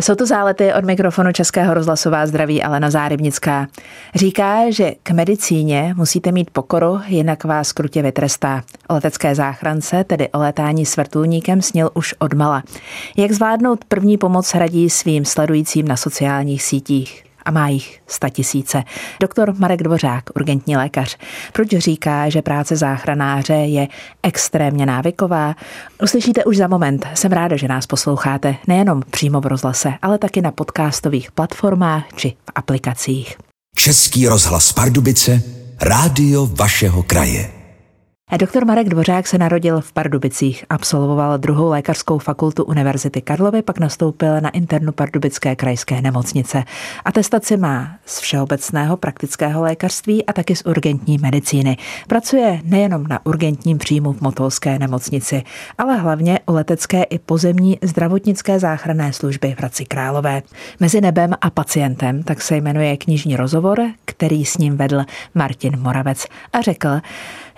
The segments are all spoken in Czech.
Jsou to zálety od mikrofonu Českého rozhlasová zdraví Alena Zárybnická. Říká, že k medicíně musíte mít pokoru, jinak vás krutě vytrestá. O letecké záchrance, tedy o létání s vrtulníkem, snil už odmala. Jak zvládnout první pomoc hradí svým sledujícím na sociálních sítích a má jich sta tisíce. Doktor Marek Dvořák, urgentní lékař. Proč říká, že práce záchranáře je extrémně návyková? Uslyšíte už za moment. Jsem ráda, že nás posloucháte nejenom přímo v rozhlase, ale taky na podcastových platformách či v aplikacích. Český rozhlas Pardubice, rádio vašeho kraje. Doktor Marek Dvořák se narodil v Pardubicích, absolvoval druhou lékařskou fakultu Univerzity Karlovy, pak nastoupil na internu Pardubické krajské nemocnice. Atestaci má z všeobecného praktického lékařství a taky z urgentní medicíny. Pracuje nejenom na urgentním příjmu v Motolské nemocnici, ale hlavně u letecké i pozemní zdravotnické záchranné služby v Hradci Králové. Mezi nebem a pacientem tak se jmenuje knižní rozhovor, který s ním vedl Martin Moravec a řekl,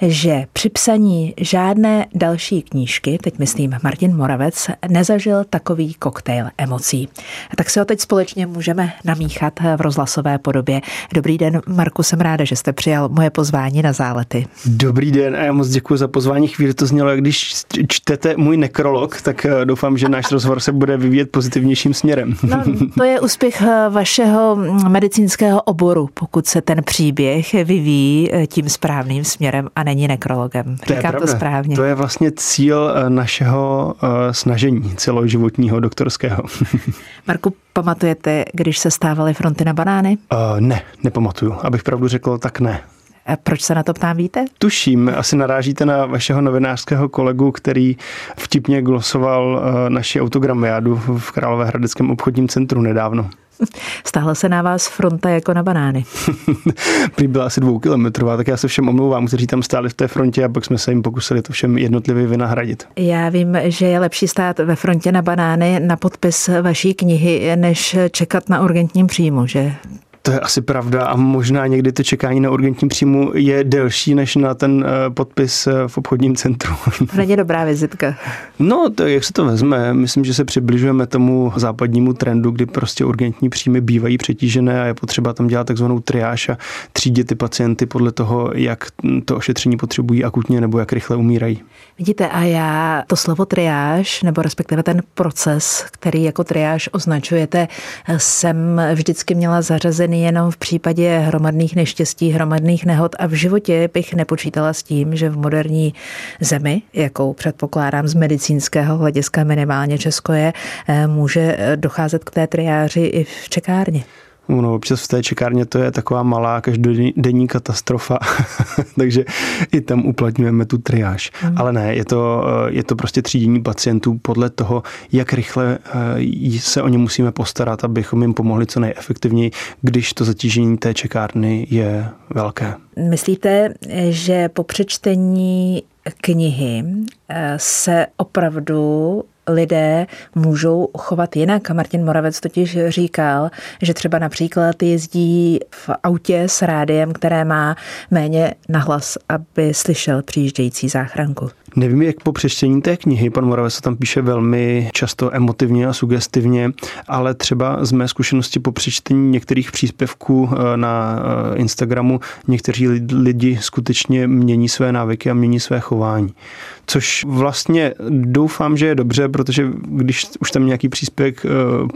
že při psaní žádné další knížky, teď myslím Martin Moravec, nezažil takový koktejl emocí. Tak si ho teď společně můžeme namíchat v rozhlasové podobě. Dobrý den, Marku, jsem ráda, že jste přijal moje pozvání na zálety. Dobrý den a já moc děkuji za pozvání. Chvíli to znělo, jak když čtete můj nekrolog, tak eh, doufám, že náš rozhovor se bude vyvíjet pozitivnějším směrem. No, to je úspěch eh, vašeho medicínského oboru, pokud se ten příběh vyvíjí eh, tím správným směrem a není nekrologem. To Říkám to správně. To je vlastně cíl eh, našeho eh, snažení celoživotního doktorského. Marku, pamatujete, když se stávaly fronty na banány? Uh, ne, nepamatuju. Abych pravdu řekl, tak ne. A proč se na to ptám, víte? Tuším, asi narážíte na vašeho novinářského kolegu, který vtipně glosoval naši autogramiádu v Královéhradeckém obchodním centru nedávno. Stáhla se na vás fronta jako na banány. Prý byla asi dvoukilometrová, tak já se všem omlouvám, kteří tam stáli v té frontě a pak jsme se jim pokusili to všem jednotlivě vynahradit. Já vím, že je lepší stát ve frontě na banány na podpis vaší knihy, než čekat na urgentním příjmu, že? To je asi pravda a možná někdy to čekání na urgentním příjmu je delší než na ten eh, podpis eh, v obchodním centru. To není dobrá vizitka. No, to, jak se to vezme, myslím, že se přibližujeme tomu západnímu trendu, kdy prostě urgentní příjmy bývají přetížené a je potřeba tam dělat takzvanou triáž a třídit ty pacienty podle toho, jak to ošetření potřebují akutně nebo jak rychle umírají. Vidíte, a já to slovo triáž, nebo respektive ten proces, který jako triáž označujete, jsem vždycky měla zařazený jenom v případě hromadných neštěstí, hromadných nehod a v životě bych nepočítala s tím, že v moderní zemi, jakou předpokládám z medicínského hlediska minimálně Česko je, eh, může docházet k té triáři i v čekárně. No, občas v té čekárně to je taková malá každodenní katastrofa, takže i tam uplatňujeme tu triáž. Mm. Ale ne, je to, je to prostě třídění pacientů podle toho, jak rychle eh, se o ně musíme postarat, abychom jim pomohli co nejefektivněji, když to zatížení té čekárny je velké. Myslíte, že po přečtení knihy eh, se opravdu lidé můžou chovat jinak. Martin Moravec totiž říkal, že třeba například jezdí v autě s rádiem, které má méně nahlas, aby slyšel přijíždějící záchranku. Nevím, jak po přečtení té knihy, pan Moravec se tam píše velmi často emotivně a sugestivně, ale třeba z mé zkušenosti po přečtení některých příspěvků eh, na eh, Instagramu někteří lidi skutečně mění své návyky a mění své chování což vlastně doufám, že je dobře, protože když už tam nějaký příspěvek eh,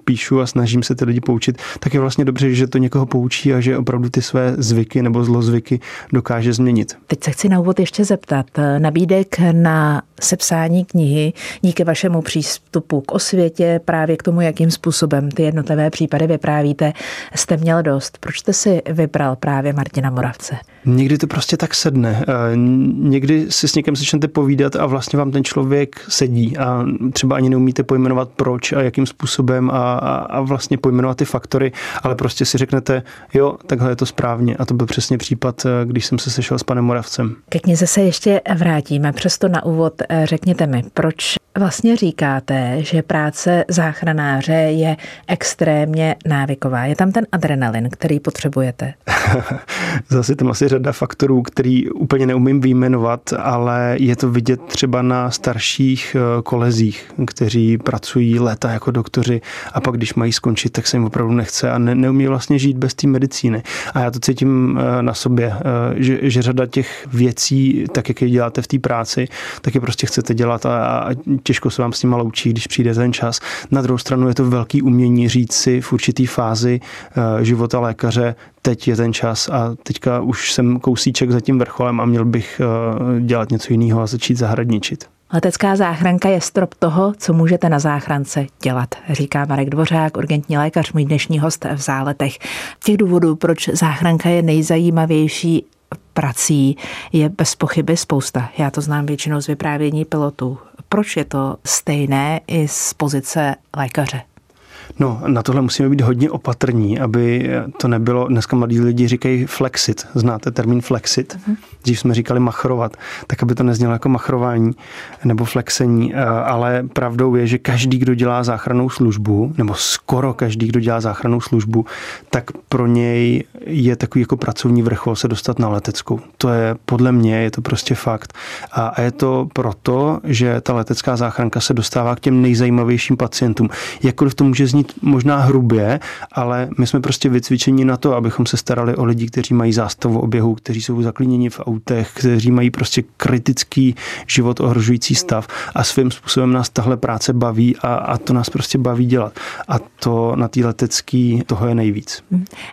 píšu a snažím se ty lidi poučit, tak je vlastně dobře, že to někoho poučí a že opravdu ty své zvyky nebo zlozvyky dokáže změnit. Teď se chci na úvod ještě zeptat. Nabídek na sepsání knihy díky vašemu přístupu k osvětě, právě k tomu, jakým způsobem ty jednotlivé případy vyprávíte, jste měl dost. Proč jste si vybral právě Martina Moravce? Někdy to prostě tak sedne. Eh, někdy si s někým začnete povídat a vlastně vám ten člověk sedí a třeba ani neumíte pojmenovat proč a jakým způsobem a, a, a vlastně pojmenovat ty faktory, ale prostě si řeknete, jo, takhle je to správně. A to byl přesně případ, eh, když jsem se sešel s panem Moravcem. Ke knize se ještě vrátíme, přesto na úvod řekněte mi, proč vlastně říkáte, že práce záchranáře je extrémně návyková. Je tam ten adrenalin, který potřebujete? Zase tam asi řada faktorů, který úplně neumím vyjmenovat, ale je to vidět třeba na starších eh, kolezích, kteří pracují léta jako doktoři a pak, když mají skončit, tak se jim opravdu nechce a ne, neumí vlastně žít bez té medicíny. A já to cítím eh, na sobě, eh, že, že řada těch věcí, tak jak je děláte v té práci, tak je prostě chcete dělat a, a těžko se vám s nima loučí, když přijde ten čas. Na druhou stranu je to velký umění říct si v určitý fázi eh, života lékaře, teď je ten čas a teďka už jsem kousíček za tím vrcholem a měl bych eh, dělat něco jiného a začít zahradničit. Letecká záchranka je strop toho, co můžete na záchrance dělat, říká Marek Dvořák, urgentní lékař, můj dnešní host v záletech. Těch důvodů, proč záchranka je nejzajímavější prací, je bez pochyby spousta. Já to znám většinou z vyprávění pilotů. Proč je to stejné i z pozice lékaře? No, na tohle musíme být hodně opatrní, aby to nebylo, dneska mladí lidi říkají flexit, znáte termín flexit, mm-hmm. dřív jsme říkali machrovat, tak aby to neznělo jako machrování nebo flexení, eh, ale pravdou je, že každý, kdo dělá záchrannou službu, nebo skoro každý, kdo dělá záchrannou službu, tak pro něj je takový jako pracovní vrchol se dostat na leteckou. To je podle mě, je to prostě fakt. A, a je to proto, že ta letecká záchranka se dostává k těm nejzajímavějším pacientům. Jakkoliv to může znít možná hrubě, ale my jsme prostě vycvičeni na to, abychom se starali o lidi, kteří mají zástavu oběhu, kteří jsou zaklíněni v autech, kteří mají prostě kritický život ohrožující stav a svým způsobem nás tahle práce baví a, a to nás prostě baví dělat. A to na té letecký toho je nejvíc.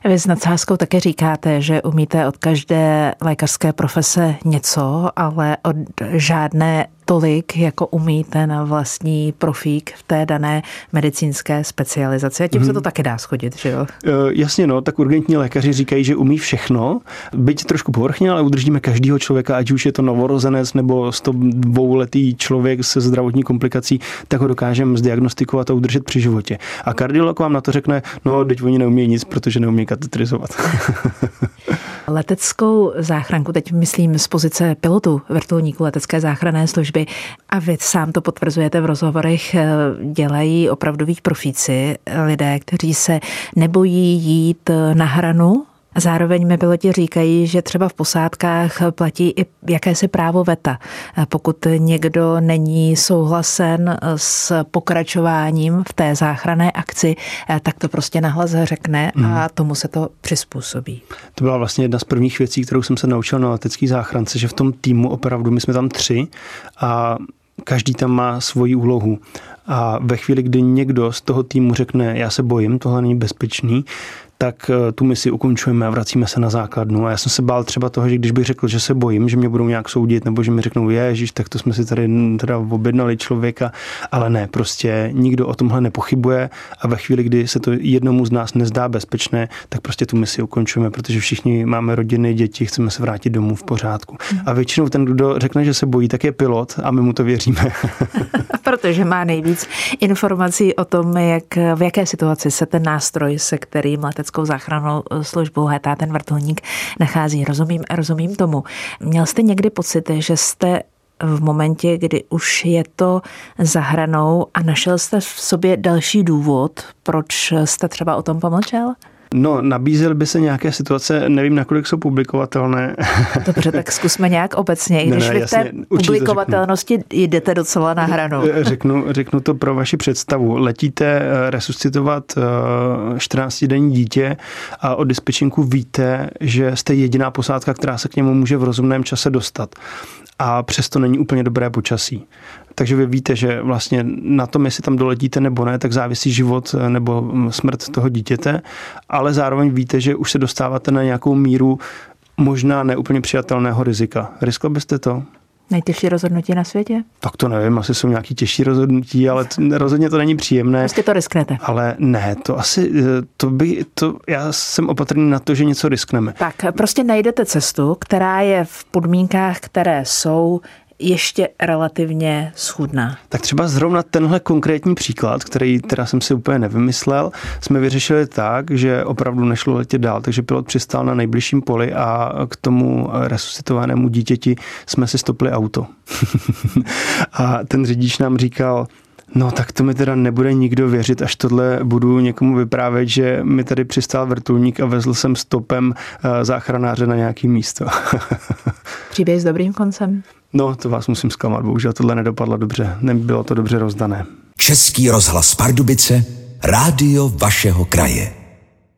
Vy s nadsázkou také říkáte, že umíte od každé lékařské profese něco, ale od žádné tolik, jako umí ten vlastní profík v té dané medicínské specializaci. A tím hmm. se to mhm. taky dá schodit, že jo? Uh, jasně, no, tak urgentní lékaři říkají, že umí všechno, byť trošku povrchně, ale udržíme každého člověka, ať už je to novorozenec nebo 102-letý člověk se zdravotní komplikací, tak ho dokážeme zdiagnostikovat a udržet při životě. A kardiolog vám na to řekne, no, teď oni neumí nic, protože neumí katetrizovat. Leteckou záchranku, teď myslím z pozice pilotu vrtulníku letecké záchranné služby. A vy sám to potvrzujete v rozhovorech, eh, dělají opravdoví profíci, lidé, kteří se nebojí jít na hranu Zároveň mi piloti říkají, že třeba v posádkách platí i jakési právo veta. Pokud někdo není souhlasen s pokračováním v té záchranné akci, tak to prostě nahlas řekne a mhm. tomu se to přizpůsobí. To byla vlastně jedna z prvních věcí, kterou jsem se naučil na letecký záchrance, že v tom týmu opravdu, my jsme tam tři a každý tam má svoji úlohu. A ve chvíli, kdy někdo z toho týmu řekne, já se bojím, tohle není bezpečný, tak eh, tu misi ukončujeme a vracíme se na základnu. A já jsem se bál třeba toho, že když bych řekl, že se bojím, že mě budou nějak soudit, nebo že mi řeknou, ježiš, tak to jsme si tady teda objednali člověka, ale ne, prostě nikdo o tomhle nepochybuje a ve chvíli, kdy se to jednomu z nás nezdá bezpečné, tak prostě tu misi ukončujeme, protože všichni máme rodiny, děti, chceme se vrátit domů v pořádku. A většinou ten, kdo řekne, že se bojí, tak je pilot a my mu to věříme. protože má nejvíc informací o tom, jak, v jaké situaci se ten nástroj, se kterým letec leteckou záchrannou eh, službu létá ten vrtulník nachází. Rozumím, rozumím tomu. Měl jste někdy pocit, že jste v momentě, kdy už je to za hranou a našel jste v sobě další důvod, proč jste třeba o tom pomlčel? No, nabízel by se nějaké situace, nevím, nakolik jsou publikovatelné. Dobře, tak zkusme nějak obecně, i když ne, ne, vy v té publikovatelnosti jdete docela na hranu. Eh, řeknu, řeknu to pro vaši představu. Letíte eh, resuscitovat 14-denní eh, dítě a o dispečinku víte, že jste jediná posádka, která se k němu může v rozumném čase dostat a přesto není úplně dobré počasí. Takže vy víte, že vlastně na tom, jestli tam doletíte nebo ne, tak závisí život eh, nebo mm, smrt toho dítěte, ale zároveň víte, že už se dostáváte na nějakou míru možná neúplně přijatelného rizika. Riskl byste to? Nejtěžší rozhodnutí na světě? Tak to nevím, asi jsou nějaký těžší rozhodnutí, ale t- rozhodně to není příjemné. Prostě to risknete. Ale ne, to asi, eh, to by, to, já jsem opatrný na to, že něco riskneme. Tak prostě najdete cestu, která je v podmínkách, které jsou ještě relativně schudná. Tak třeba zrovna tenhle konkrétní příklad, který teda jsem si úplně nevymyslel, jsme vyřešili tak, že opravdu nešlo letět dál, takže pilot přistál na nejbližším poli a k tomu resuscitovanému dítěti jsme si stopli auto. a ten řidič nám říkal, No tak to mi teda nebude nikdo věřit, až tohle budu někomu vyprávět, že mi tady přistál vrtulník a vezl jsem stopem eh, záchranáře na nějaký místo. Příběh s dobrým koncem? No, to vás musím zklamat, bohužel tohle nedopadlo dobře, nebylo to dobře rozdané. Český rozhlas Pardubice, rádio vašeho kraje.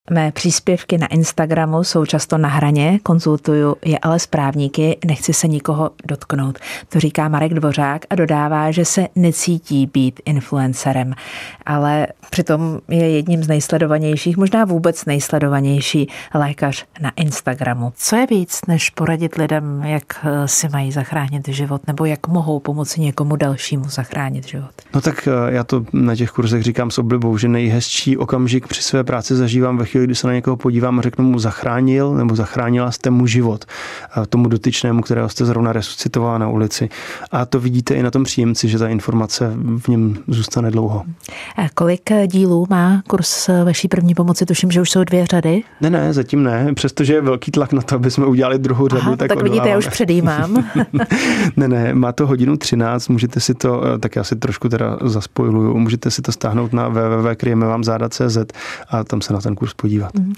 Mé příspěvky na Instagramu jsou často na hraně, konzultuju je ale s právníky, nechci se nikoho dotknout. To říká Marek Dvořák a dodává, že se necítí být influencerem, ale přitom je jedním z nejsledovanějších, možná vůbec nejsledovanější lékař na Instagramu. Co je víc, než poradit lidem, jak eh, si mají zachránit život, nebo jak mohou pomoci někomu dalšímu zachránit život? No tak eh, já to na těch kurzech říkám s oblibou, že nejhezčí okamžik při své práci zažívám ve chvíli, chvíli, kdy se na někoho podívám a řeknu mu zachránil nebo zachránila jste mu život, tomu dotyčnému, kterého jste zrovna resuscitovala na ulici. A to vidíte i na tom příjemci, že ta informace v něm zůstane dlouho. A kolik dílů má kurz vaší první pomoci? Tuším, že už jsou dvě řady. Ne, ne, zatím ne, přestože je velký tlak na to, aby jsme udělali druhou řadu. Aha, tak tak vidíte, já už předjímám. ne, ne, má to hodinu 13, můžete si to, eh, tak já si trošku teda zaspojiluju, můžete si to stáhnout na www.kryjemevám.cz a tam se na ten kurz podívat podívat. Mhm.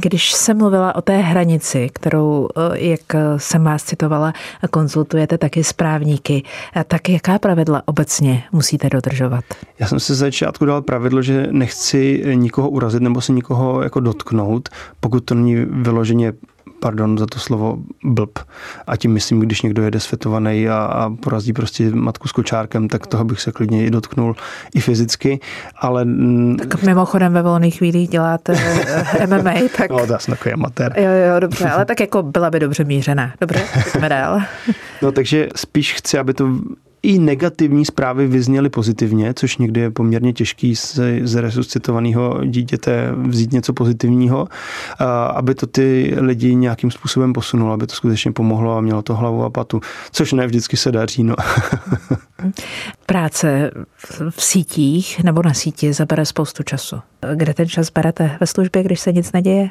Když jsem mluvila o té hranici, kterou, eh, jak jsem vás citovala, konzultujete taky s právníky, eh, tak jaká pravidla obecně musíte dodržovat? Já jsem si začátku dal pravidlo, že nechci nikoho urazit nebo se nikoho jako dotknout, pokud to není vyloženě pardon za to slovo, blb. A tím myslím, když někdo jede svetovaný a, a porazí prostě matku s kočárkem, tak toho bych se klidně i dotknul i fyzicky, ale... Tak mimochodem ve volných chvílích děláte eh, MMA, tak... No, to je takový amatér. Jo, jo, dobře, ale tak jako byla by dobře mířená. Dobře, pojďme dál. No, takže spíš chci, aby to i negativní zprávy vyzněly pozitivně, což někdy je poměrně těžký z, z resuscitovaného dítěte vzít něco pozitivního, aby to ty lidi nějakým způsobem posunulo, aby to skutečně pomohlo a mělo to hlavu a patu, což ne vždycky se daří. No. Práce v sítích nebo na síti zabere spoustu času. Kde ten čas berete? Ve službě, když se nic neděje?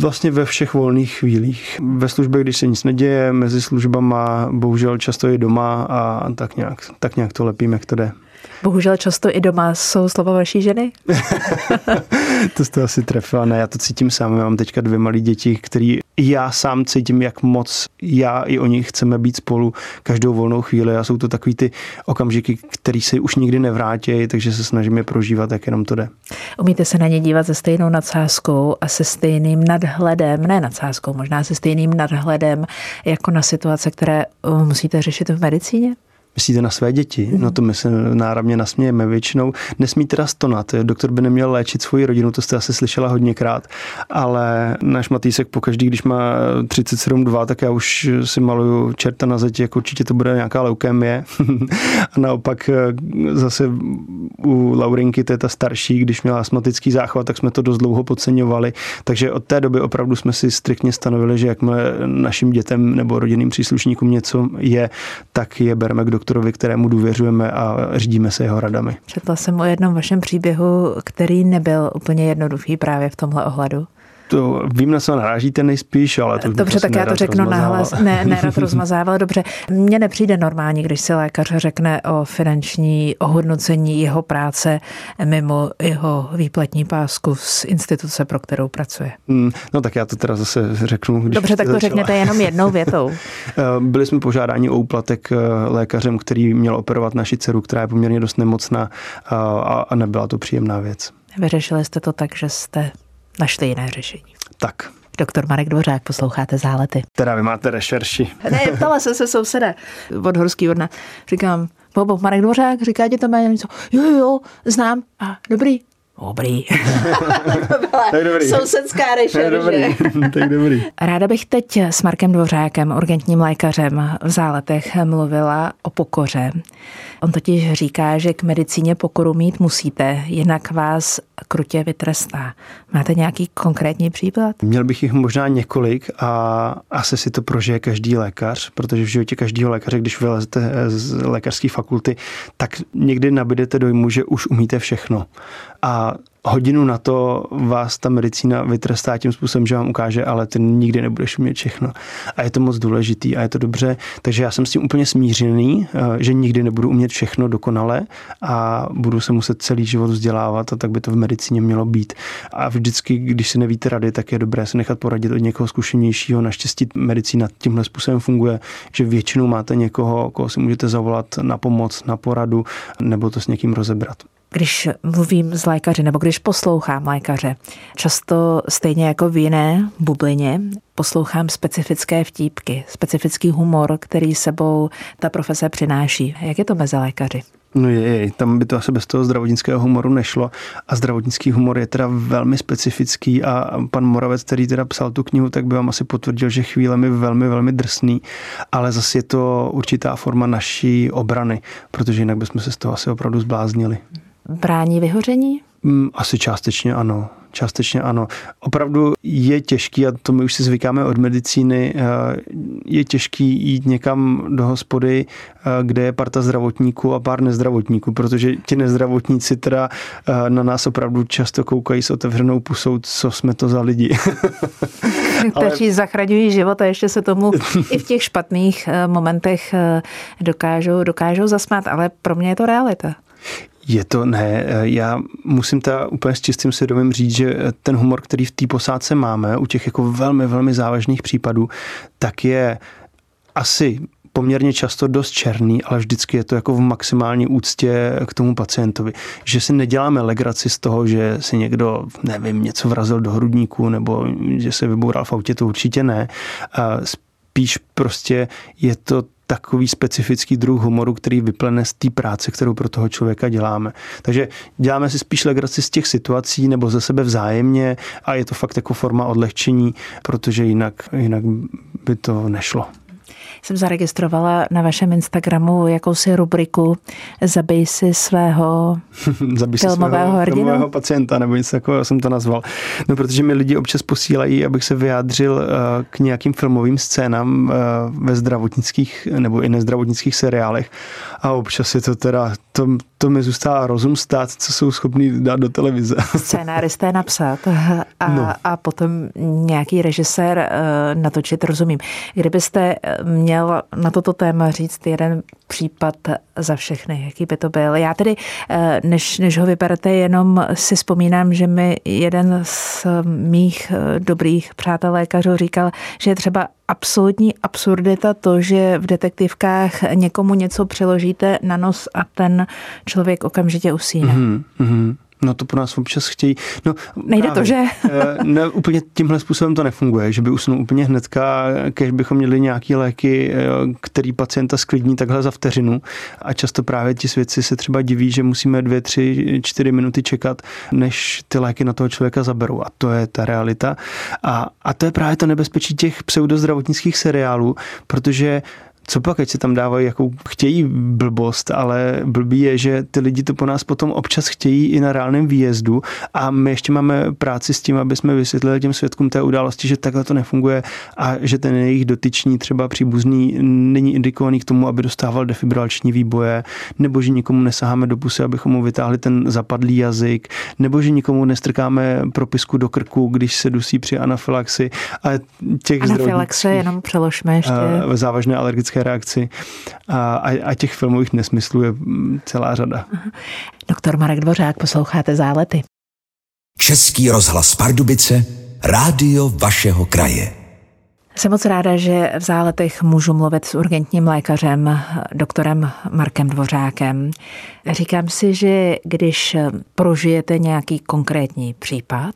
Vlastně ve všech volných chvílích. Ve službě, když se nic neděje, mezi službama, bohužel často i doma a tak nějak, tak nějak to lepím, jak to jde. Bohužel často i doma jsou slova vaší ženy? to jste asi trefila. Ne, já to cítím sám. Já mám teďka dvě malé děti, který já sám cítím, jak moc já i oni chceme být spolu každou volnou chvíli a jsou to takový ty okamžiky, které se už nikdy nevrátí, takže se snažíme prožívat, jak jenom to jde. Umíte se na ně dívat se stejnou nadsázkou a se stejným nadhledem, ne nadsázkou, možná se stejným nadhledem jako na situace, které uh, musíte řešit v medicíně? Myslíte na své děti? No to my se náravně nasmějeme většinou. Nesmí teda stonat. Doktor by neměl léčit svoji rodinu, to jste asi slyšela hodněkrát. Ale náš Matýsek pokaždý, když má 37,2, tak já už si maluju čerta na zeti, jako určitě to bude nějaká leukémie. A naopak eh, zase u Laurinky, to je ta starší, když měla astmatický záchvat, tak jsme to dost dlouho podceňovali. Takže od té doby opravdu jsme si striktně stanovili, že jakmile našim dětem nebo rodinným příslušníkům něco je, tak je bereme k doktorovi, kterému důvěřujeme a řídíme se jeho radami. Četla jsem o jednom vašem příběhu, který nebyl úplně jednoduchý právě v tomhle ohledu to vím, na co narážíte nejspíš, ale to Dobře, tak já to řeknu nahlas. Ne, nerad rozmazával, dobře. Mně nepřijde normální, když si lékař řekne o finanční ohodnocení jeho práce mimo jeho výplatní pásku z instituce, pro kterou pracuje. Hmm, no tak já to teda zase řeknu. Když dobře, tak to začala. řekněte jenom jednou větou. Eh, byli jsme požádáni o úplatek eh, lékařem, který měl operovat naši dceru, která je poměrně dost nemocná a, a nebyla to příjemná věc. Vyřešili jste to tak, že jste našli jiné řešení. Tak. Doktor Marek Dvořák, posloucháte zálety. Teda vy máte rešerši. ne, ptala se se souseda od Horský vodna. Říkám, Bobo, Marek Dvořák, říká ti to jméno něco? Jo, jo, jo, znám. A dobrý. Dobrý. tak dobrý. Sousedská rešerše. Tak dobrý. tak dobrý. Ráda bych teď s Markem Dvořákem, urgentním lékařem v záletech, mluvila o pokoře. On totiž říká, že k medicíně pokoru mít musíte, jinak vás krutě vytrestá. Máte nějaký konkrétní příklad? Měl bych jich možná několik a asi si to prožije každý lékař, protože v životě každého lékaře, když vylezete z lékařské fakulty, tak někdy nabídete dojmu, že už umíte všechno. A hodinu na to vás ta medicína vytrestá tím způsobem, že vám ukáže, ale ty nikdy nebudeš umět všechno. A je to moc důležitý a je to dobře. Takže já jsem s tím úplně smířený, eh, že nikdy nebudu umět všechno dokonale a budu se muset celý život vzdělávat a tak by to v medicíně mělo být. A vždycky, když si nevíte rady, tak je dobré se nechat poradit od někoho zkušenějšího. Naštěstí medicína tímhle způsobem funguje, že většinou máte někoho, koho si můžete zavolat na pomoc, na poradu nebo to s někým rozebrat když mluvím s lékaři nebo když poslouchám lékaře, často stejně jako v jiné bublině, poslouchám specifické vtípky, specifický humor, který sebou ta profese přináší. Jak je to mezi lékaři? No je, je, tam by to asi bez toho zdravotnického humoru nešlo. A zdravotnický humor je teda velmi specifický a pan Moravec, který teda psal tu knihu, tak by vám asi potvrdil, že chvílemi velmi, velmi drsný, ale zase je to určitá forma naší obrany, protože jinak bychom se z toho asi opravdu zbláznili brání vyhoření? Mm, asi částečně ano. Částečně ano. Opravdu je těžký, a to my už si zvykáme od medicíny, eh, je těžký jít někam do hospody, eh, kde je parta zdravotníků a pár nezdravotníků, protože ti nezdravotníci teda eh, na nás opravdu často koukají s otevřenou pusou, co jsme to za lidi. Kteří Ale... zachraňují život a ještě se tomu i v těch špatných momentech dokážou, dokážou zasmát, ale pro mě je to realita. Je to ne, já musím ta úplně s čistým svědomím říct, že ten humor, který v té posádce máme, u těch jako velmi, velmi závažných případů, tak je asi poměrně často dost černý, ale vždycky je to jako v maximální úctě k tomu pacientovi. Že si neděláme legraci z toho, že si někdo, nevím, něco vrazil do hrudníku nebo že se vyboural v autě, to určitě ne. Spíš prostě je to takový specifický druh humoru, který vyplne z té práce, kterou pro toho člověka děláme. Takže děláme si spíš legraci z těch situací nebo ze sebe vzájemně a je to fakt jako forma odlehčení, protože jinak, jinak by to nešlo jsem zaregistrovala na vašem Instagramu jakousi rubriku Zabij si svého Zabij si filmového svého hrdinu. filmového pacienta, nebo něco takového jsem to nazval. No, protože mi lidi občas posílají, abych se vyjádřil eh, k nějakým filmovým scénám eh, ve zdravotnických nebo i nezdravotnických seriálech a občas je to teda, to, to mi zůstává rozum stát, co jsou schopní dát do televize. Scénáristé napsat a, no. a potom nějaký režisér eh, natočit, rozumím. Kdybyste měl na toto téma říct jeden případ za všechny, jaký by to byl. Já tedy, eh, než, než ho vyberete, jenom si vzpomínám, že mi jeden z mých eh, dobrých přátel lékařů říkal, že je třeba absolutní absurdita to, že v detektivkách někomu něco přeložíte na nos a ten člověk okamžitě usíne. Mm-hmm. No to po nás občas chtějí. No, Nejde právě, to, že? Eh, ne, úplně tímhle způsobem to nefunguje, že by usnul úplně hnedka, když bychom měli nějaké léky, eh, který pacienta sklidní takhle za vteřinu. A často právě ti svědci se třeba diví, že musíme dvě, tři, čtyři minuty čekat, než ty léky na toho člověka zaberou. A to je ta realita. A, a to je právě to nebezpečí těch pseudozdravotnických seriálů, protože co pak, ať si tam dávají, jakou chtějí blbost, ale blbý je, že ty lidi to po nás potom občas chtějí i na reálném výjezdu a my ještě máme práci s tím, aby jsme vysvětlili těm svědkům té události, že takhle to nefunguje a že ten jejich dotyčný třeba příbuzný není indikovaný k tomu, aby dostával defibrilační výboje, nebo že nikomu nesaháme do pusy, abychom mu vytáhli ten zapadlý jazyk, nebo že nikomu nestrkáme propisku do krku, když se dusí při anafilaxi. A těch Anafilaxe, jenom přeložme ještě. Závažné alergické alergické reakci a, a těch filmových nesmyslů je celá řada. Doktor Marek Dvořák, posloucháte Zálety. Český rozhlas Pardubice, rádio vašeho kraje. Jsem moc ráda, že v záletech můžu mluvit s urgentním lékařem, doktorem Markem Dvořákem. Říkám si, že když prožijete nějaký konkrétní případ,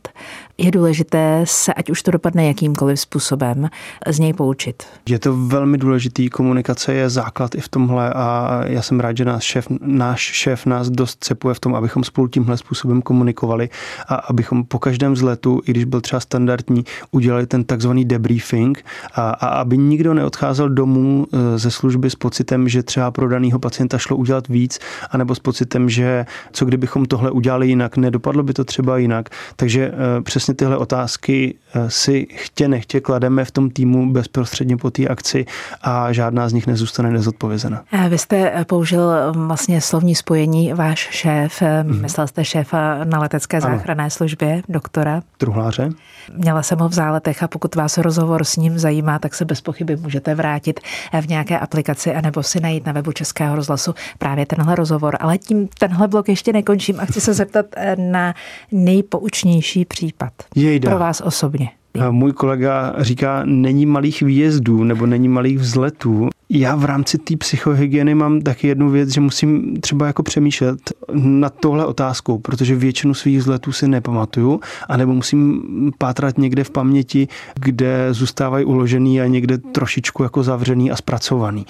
je důležité se, ať už to dopadne jakýmkoliv způsobem, z něj poučit. Je to velmi důležitý, komunikace je základ i v tomhle a já jsem rád, že náš šéf, náš šéf nás dost cepuje v tom, abychom spolu tímhle způsobem komunikovali a abychom po každém zletu, i když byl třeba standardní, udělali ten takzvaný debriefing a, a aby nikdo neodcházel domů e, ze služby s pocitem, že třeba pro daného pacienta šlo udělat víc, anebo s pocitem, že co kdybychom tohle udělali jinak, nedopadlo by to třeba jinak. Takže e, přesně tyhle otázky e, si chtě nechtě klademe v tom týmu bezprostředně po té akci a žádná z nich nezůstane nezodpovězena. Vy jste použil vlastně slovní spojení váš šéf, mm. myslel jste šéfa na letecké záchranné službě, doktora? Truhláře. Měla jsem ho v záletech a pokud vás rozhovor s ním zajímá, tak se bez pochyby můžete vrátit v nějaké aplikaci anebo si najít na webu Českého rozhlasu právě tenhle rozhovor. Ale tím tenhle blok ještě nekončím a chci se zeptat eh, na nejpoučnější případ Jejda. pro vás osobně. Můj kolega říká, není malých výjezdů nebo není malých vzletů. Já v rámci té psychohygieny mám taky jednu věc, že musím třeba jako přemýšlet nad tohle otázkou, protože většinu svých vzletů si nepamatuju, anebo musím pátrat někde v paměti, kde zůstávají uložený a někde trošičku jako zavřený a zpracovaný.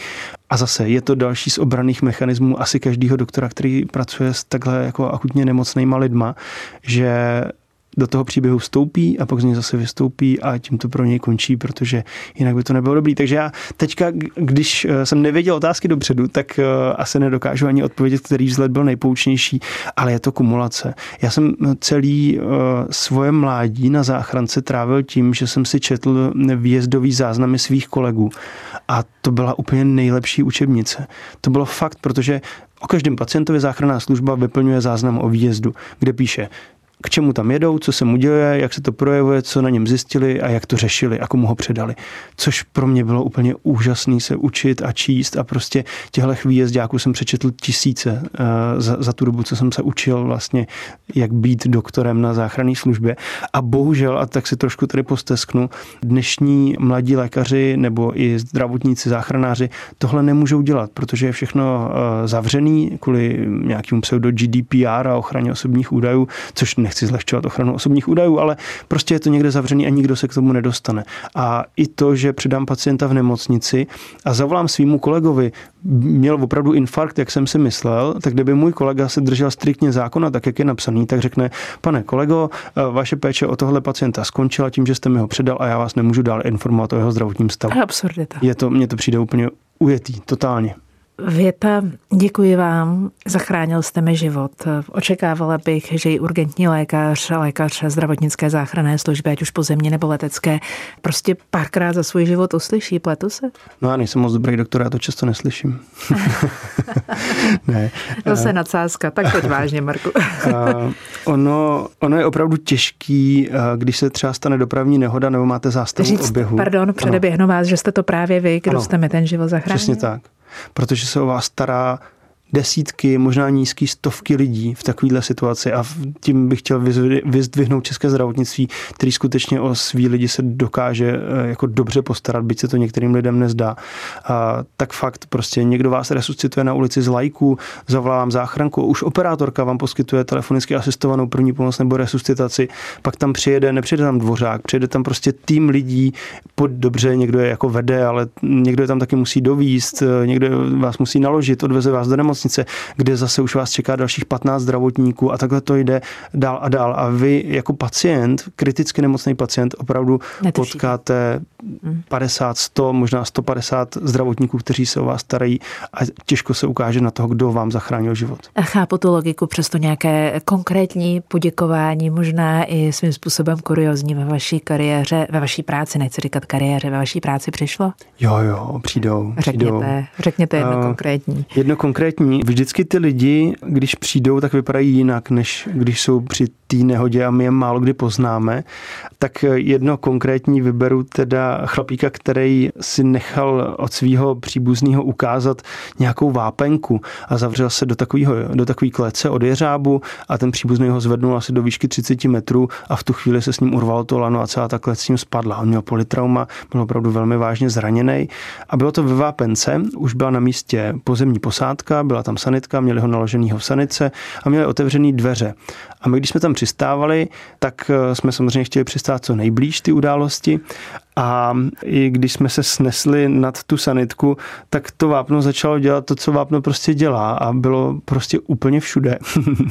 A zase je to další z obraných mechanismů asi každého doktora, který pracuje s takhle jako akutně nemocnýma lidma, že do toho příběhu vstoupí a pak z něj zase vystoupí a tím to pro něj končí, protože jinak by to nebylo dobrý. Takže já teďka, když eh, jsem nevěděl otázky dopředu, tak eh, asi nedokážu ani odpovědět, který vzhled byl nejpoučnější, ale je to kumulace. Já jsem eh, celý svoje mládí na záchrance trávil tím, že jsem si četl výjezdový záznamy svých kolegů a to byla úplně nejlepší učebnice. To bylo fakt, protože O každém pacientovi záchranná služba vyplňuje záznam o výjezdu, kde píše, k čemu tam jedou, co se mu děje, jak se to projevuje, co na něm zjistili a jak to řešili a komu ho předali. Což pro mě bylo úplně úžasný se učit a číst a prostě těchto výjezdáků jsem přečetl tisíce uh, za, za tu dobu, co jsem se učil vlastně, jak být doktorem na záchranné službě. A bohužel, a tak si trošku tady postesknu, dnešní mladí lékaři nebo i zdravotníci, záchranáři tohle nemůžou dělat, protože je všechno uh, zavřený kvůli nějakému pseudo GDPR a ochraně osobních údajů, což nechci zlehčovat ochranu osobních údajů, ale prostě je to někde zavřený a nikdo se k tomu nedostane. A i to, že předám pacienta v nemocnici a zavolám svýmu kolegovi, měl opravdu infarkt, jak jsem si myslel, tak kdyby můj kolega se držel striktně zákona, tak jak je napsaný, tak řekne, pane kolego, vaše péče o tohle pacienta skončila tím, že jste mi ho předal a já vás nemůžu dál informovat o jeho zdravotním stavu. Absurdita. Je to, mně to přijde úplně ujetý, totálně. Věta, děkuji vám, zachránil jste mi život. Očekávala bych, že i urgentní lékař, lékař zdravotnické záchranné služby, ať už pozemní nebo letecké, prostě párkrát za svůj život uslyší. Pletu se? No já nejsem moc dobrý doktor, já to často neslyším. ne. Zase nadsázka, tak teď vážně, Marku. ono, ono je opravdu těžký, když se třeba stane dopravní nehoda nebo máte zástavu Říct, oběhu. Pardon, předeběhnu vás, že jste to právě vy, kdo ano. jste mi ten život zachránil. Přesně tak protože se o vás stará desítky, možná nízký stovky lidí v takovéhle situaci a tím bych chtěl vyzdvihnout české zdravotnictví, který skutečně o svý lidi se dokáže eh, jako dobře postarat, byť se to některým lidem nezdá. A tak fakt prostě někdo vás resuscituje na ulici z lajku, zavolám záchranku, už operátorka vám poskytuje telefonicky asistovanou první pomoc nebo resuscitaci, pak tam přijede, nepřijede tam dvořák, přijede tam prostě tým lidí, pod dobře, někdo je jako vede, ale někdo je tam taky musí dovíst, eh, někdo vás musí naložit, odveze vás do nemocnice nemocnice, kde zase už vás čeká dalších 15 zdravotníků a takhle to jde dál a dál. A vy jako pacient, kriticky nemocný pacient, opravdu Netuší. potkáte 50, 100, možná 150 zdravotníků, kteří se o vás starají a těžko se ukáže na toho, kdo vám zachránil život. A chápu tu logiku, přesto nějaké konkrétní poděkování, možná i svým způsobem kuriozní ve vaší kariéře, ve vaší práci, nechci říkat kariéře, ve vaší práci přišlo? Jo, jo, přijdou. Řekněte, přijdou. řekněte jedno uh, konkrétní. Jedno konkrétní překvapení. Vždycky ty lidi, když přijdou, tak vypadají jinak, než když jsou při té nehodě a my je málo kdy poznáme. Tak jedno konkrétní vyberu teda chlapíka, který si nechal od svého příbuzného ukázat nějakou vápenku a zavřel se do, takového, do takové klece od jeřábu a ten příbuzný ho zvednul asi do výšky 30 metrů a v tu chvíli se s ním urvalo to lano a celá ta klec s ním spadla. On měl politrauma, byl opravdu velmi vážně zraněný a bylo to ve vápence, už byla na místě pozemní posádka, byla tam sanitka, měli ho naloženýho v sanice a měli otevřený dveře. A my, když jsme tam přistávali, tak eh, jsme samozřejmě chtěli přistát co nejblíž ty události a i když jsme se snesli nad tu sanitku, tak to vápno začalo dělat to, co vápno prostě dělá a bylo prostě úplně všude.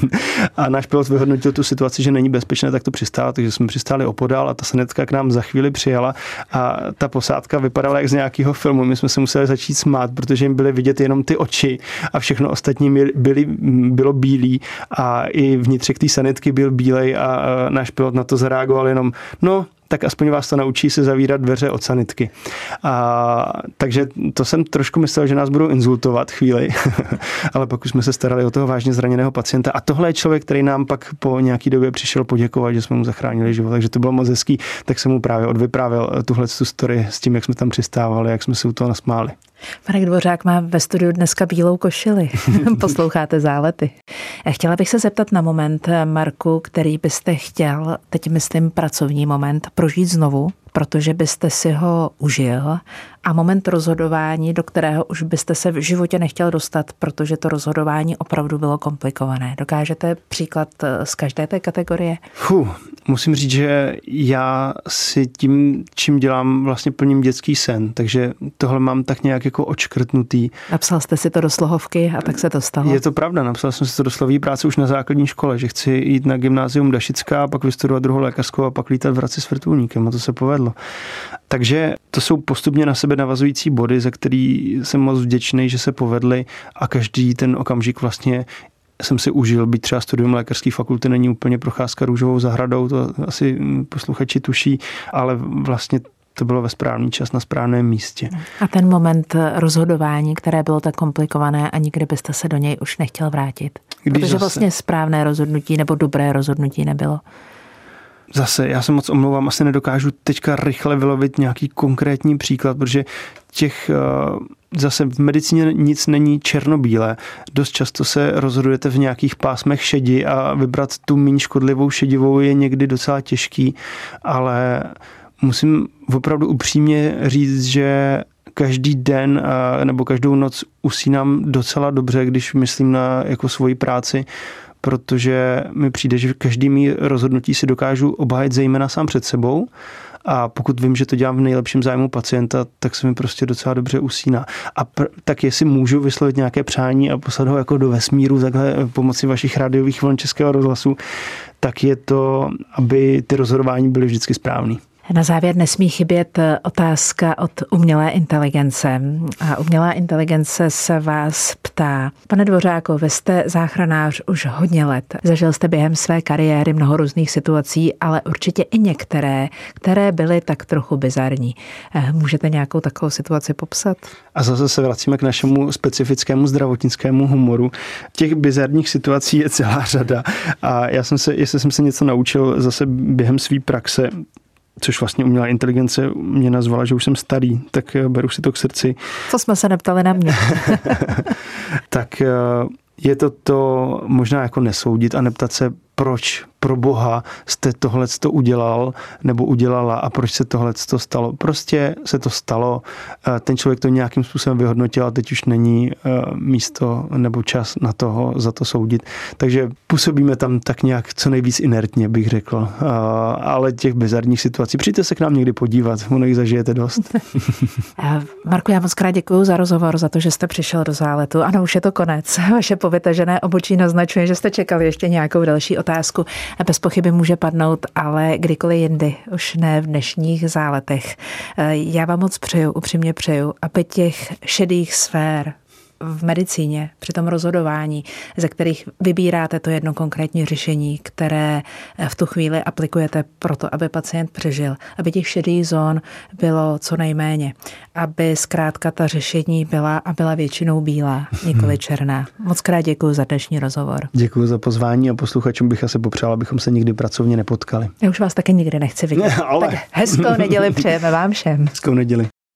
a náš pilot vyhodnotil tu situaci, že není bezpečné tak to přistát, takže jsme přistáli opodál a ta sanitka k nám za chvíli přijela a ta posádka vypadala jak z nějakého filmu. My jsme se museli začít smát, protože jim byly vidět jenom ty oči a všechno ostatní byly, bylo bílý a i vnitřek té sanitky byl bílej a náš pilot na to zareagoval jenom, no, tak aspoň vás to naučí se zavírat dveře od sanitky. A, takže to jsem trošku myslel, že nás budou insultovat chvíli, ale pak už jsme se starali o toho vážně zraněného pacienta. A tohle je člověk, který nám pak po nějaký době přišel poděkovat, že jsme mu zachránili život, takže to bylo moc hezký, tak jsem mu právě odvyprávěl tuhle tu story s tím, jak jsme tam přistávali, jak jsme se u toho nasmáli. Marek Dvořák má ve studiu dneska bílou košili. Posloucháte zálety. Chtěla bych se zeptat na moment, Marku, který byste chtěl, teď myslím pracovní moment, prožít znovu, protože byste si ho užil a moment rozhodování, do kterého už byste se v životě nechtěl dostat, protože to rozhodování opravdu bylo komplikované. Dokážete příklad eh, z každé té kategorie? Fuh, musím říct, že já si tím, čím dělám, vlastně plním dětský sen, takže tohle mám tak nějak jako očkrtnutý. Napsal jste si to do slohovky a tak se to stalo? Je to pravda, napsal jsem si to do slovní práce už na základní škole, že chci jít na gymnázium Dašická, pak vystudovat druhou lékařskou a pak lítat v Hradci s vrtulníkem a to se povedlo. Takže to jsou postupně na sebe navazující body, za který jsem moc vděčný, že se povedly a každý ten okamžik vlastně jsem si užil, být třeba studium lékařské fakulty není úplně procházka růžovou zahradou, to asi posluchači tuší, ale vlastně to bylo ve správný čas na správném místě. A ten moment rozhodování, které bylo tak komplikované a nikdy byste se do něj už nechtěl vrátit? Když Protože zase... vlastně správné rozhodnutí nebo dobré rozhodnutí nebylo. Zase, já se moc omlouvám, asi nedokážu teďka rychle vylovit nějaký konkrétní příklad, protože těch eh, zase v medicíně nic není černobílé. Dost často se rozhodujete v nějakých pásmech šedi a vybrat tu méně škodlivou šedivou je někdy docela těžký, ale musím opravdu upřímně říct, že každý den eh, nebo každou noc usínám docela dobře, když myslím na jako svoji práci, protože mi přijde, že každý mý rozhodnutí si dokážu obhájit zejména sám před sebou a pokud vím, že to dělám v nejlepším zájmu pacienta, tak se mi prostě docela dobře usíná. A pr- tak jestli můžu vyslovit nějaké přání a poslat ho jako do vesmíru takhle pomocí vašich rádiových vln Českého rozhlasu, tak je to, aby ty rozhodování byly vždycky správné. Na závěr nesmí chybět eh, otázka od umělé inteligence. A umělá inteligence se vás ptá. Pane Dvořáko, vy jste záchranář už hodně let. Zažil jste během své kariéry mnoho různých situací, ale určitě i některé, které byly tak trochu bizarní. Eh, můžete nějakou takovou situaci popsat? A zase se vracíme k našemu specifickému zdravotnickému humoru. Těch bizarních situací je celá řada. A já jsem se, jestli jsem se něco naučil zase během své praxe, což vlastně umělá inteligence mě nazvala, že už jsem starý, tak eh, beru si to k srdci. Co jsme se neptali na mě. tak eh, je to to možná jako nesoudit a neptat se, proč pro boha jste tohle to udělal nebo udělala a proč se tohle to stalo. Prostě se to stalo, ten člověk to nějakým způsobem vyhodnotil a teď už není eh, místo nebo čas na toho za to soudit. Takže působíme tam tak nějak co nejvíc inertně, bych řekl. Ale těch bizarních situací, přijďte se k nám někdy podívat, ono jich zažijete dost. Marku, já moc krát děkuji za rozhovor, za to, že jste přišel do záletu. Ano, už je to konec. Vaše povytažené obočí naznačuje, že jste čekali ještě nějakou další otázku bez pochyby může padnout, ale kdykoliv jindy, už ne v dnešních záletech. Já vám moc přeju, upřímně přeju, aby těch šedých sfér v medicíně, při tom rozhodování, ze kterých vybíráte to jedno konkrétní řešení, které v tu chvíli aplikujete proto, aby pacient přežil, aby těch šedých zón bylo co nejméně, aby zkrátka ta řešení byla a byla většinou bílá, nikoli černá. Moc krát děkuji za dnešní rozhovor. Děkuji za pozvání a posluchačům bych asi popřál, abychom se nikdy pracovně nepotkali. Já už vás také nikdy nechci vidět. Ne, ale... Tak hezkou neděli přejeme vám všem. Hezkou neděli.